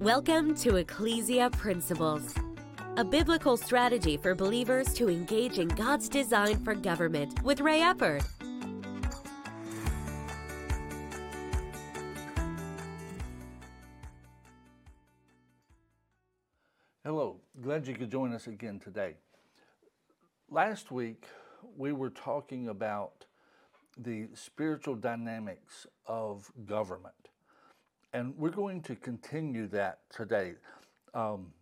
Welcome to Ecclesia Principles, a biblical strategy for believers to engage in God's design for government with Ray Eppard. Hello, glad you could join us again today. Last week, we were talking about the spiritual dynamics of government. And we're going to continue that today. Um,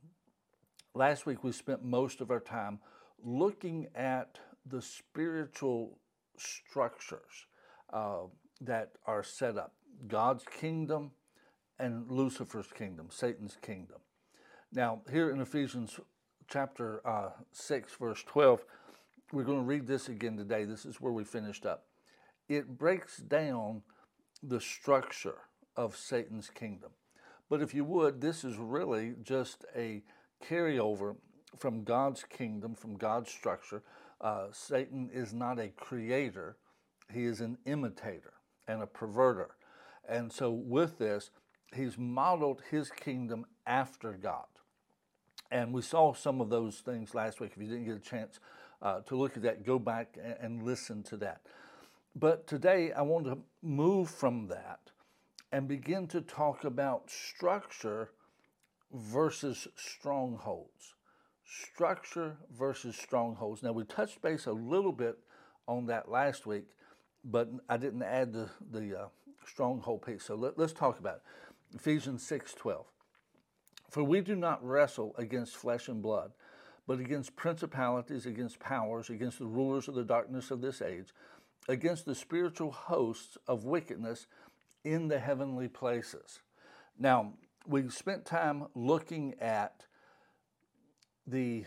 last week, we spent most of our time looking at the spiritual structures uh, that are set up God's kingdom and Lucifer's kingdom, Satan's kingdom. Now, here in Ephesians chapter uh, 6, verse 12, we're going to read this again today. This is where we finished up it breaks down the structure of Satan's kingdom. But if you would, this is really just a carryover from God's kingdom, from God's structure. Uh, Satan is not a creator, he is an imitator and a perverter. And so, with this, he's modeled his kingdom after God. And we saw some of those things last week. If you didn't get a chance uh, to look at that, go back and, and listen to that. But today I want to move from that and begin to talk about structure versus strongholds. Structure versus strongholds. Now, we touched base a little bit on that last week, but I didn't add the, the uh, stronghold piece. So let, us talk about it. Ephesians 6 12. For we do not wrestle against flesh and blood, but against principalities, against powers, against the rulers of the darkness of this age against the spiritual hosts of wickedness in the heavenly places. Now, we spent time looking at the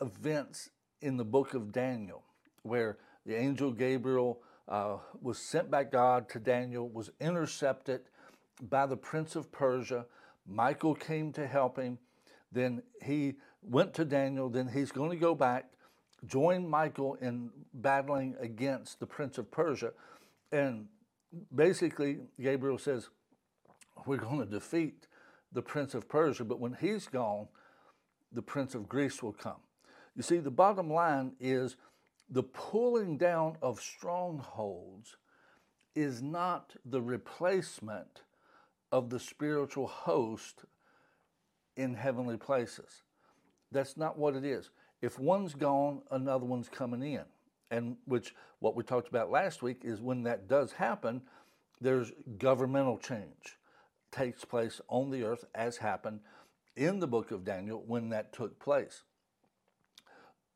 events in the book of Daniel, where the angel Gabriel uh, was sent by God to Daniel, was intercepted by the prince of Persia. Michael came to help him. Then he went to Daniel. Then he's going to go back join Michael in battling against the Prince of Persia. And basically, Gabriel says, We're going to defeat the Prince of Persia, but when he's gone, the Prince of Greece will come. You see, the bottom line is the pulling down of strongholds is not the replacement of the spiritual host in heavenly places. That's not what it is. If one's gone, another one's coming in. And which, what we talked about last week is when that does happen, there's governmental change takes place on the earth as happened in the book of Daniel when that took place.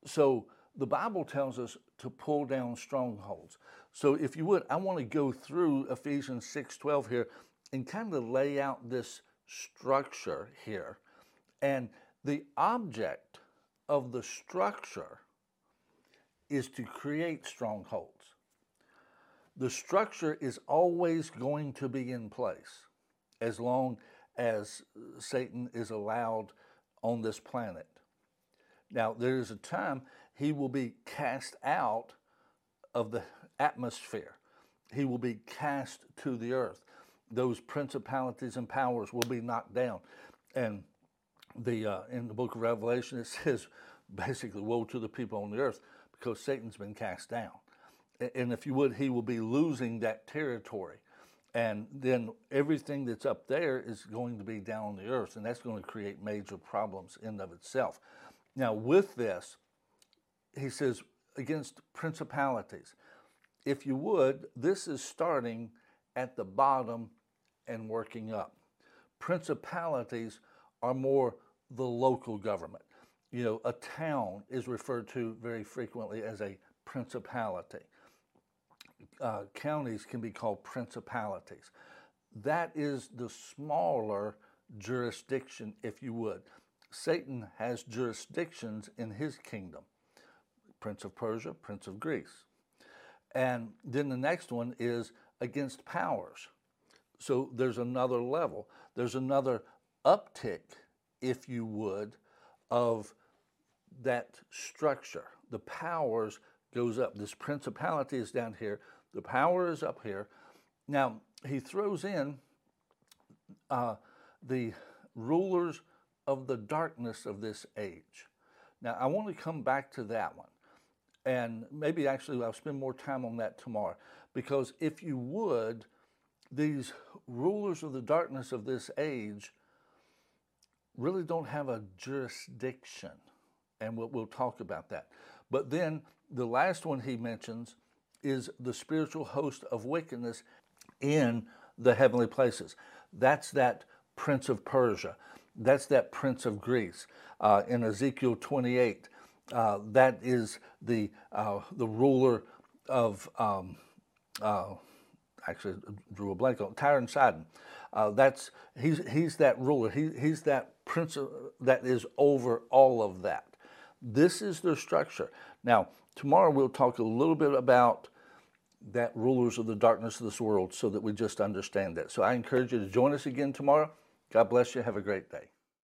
So the Bible tells us to pull down strongholds. So if you would, I want to go through Ephesians 6:12 here and kind of lay out this structure here. And the object of the structure is to create strongholds. The structure is always going to be in place as long as Satan is allowed on this planet. Now, there is a time he will be cast out of the atmosphere, he will be cast to the earth. Those principalities and powers will be knocked down. And the uh, in the book of Revelation it says basically woe to the people on the earth because Satan's been cast down. And if you would, he will be losing that territory. And then everything that's up there is going to be down on the earth, and that's going to create major problems in of itself. Now, with this, he says, against principalities. If you would, this is starting at the bottom and working up. Principalities are more the local government. You know, a town is referred to very frequently as a principality. Uh, counties can be called principalities. That is the smaller jurisdiction, if you would. Satan has jurisdictions in his kingdom Prince of Persia, Prince of Greece. And then the next one is against powers. So there's another level, there's another uptick, if you would, of that structure. The powers goes up. This principality is down here. The power is up here. Now he throws in uh, the rulers of the darkness of this age. Now, I want to come back to that one. And maybe actually I'll spend more time on that tomorrow. Because if you would, these rulers of the darkness of this age really don't have a jurisdiction. And we'll, we'll talk about that. But then the last one he mentions is the spiritual host of wickedness in the heavenly places. That's that prince of Persia. That's that prince of Greece. Uh, in Ezekiel 28, uh, that is the, uh, the ruler of, um, uh, actually drew a blank on Tyre and Sidon. Uh, that's he's he's that ruler. He, he's that prince of, that is over all of that. This is their structure. Now tomorrow we'll talk a little bit about that rulers of the darkness of this world, so that we just understand that. So I encourage you to join us again tomorrow. God bless you. Have a great day.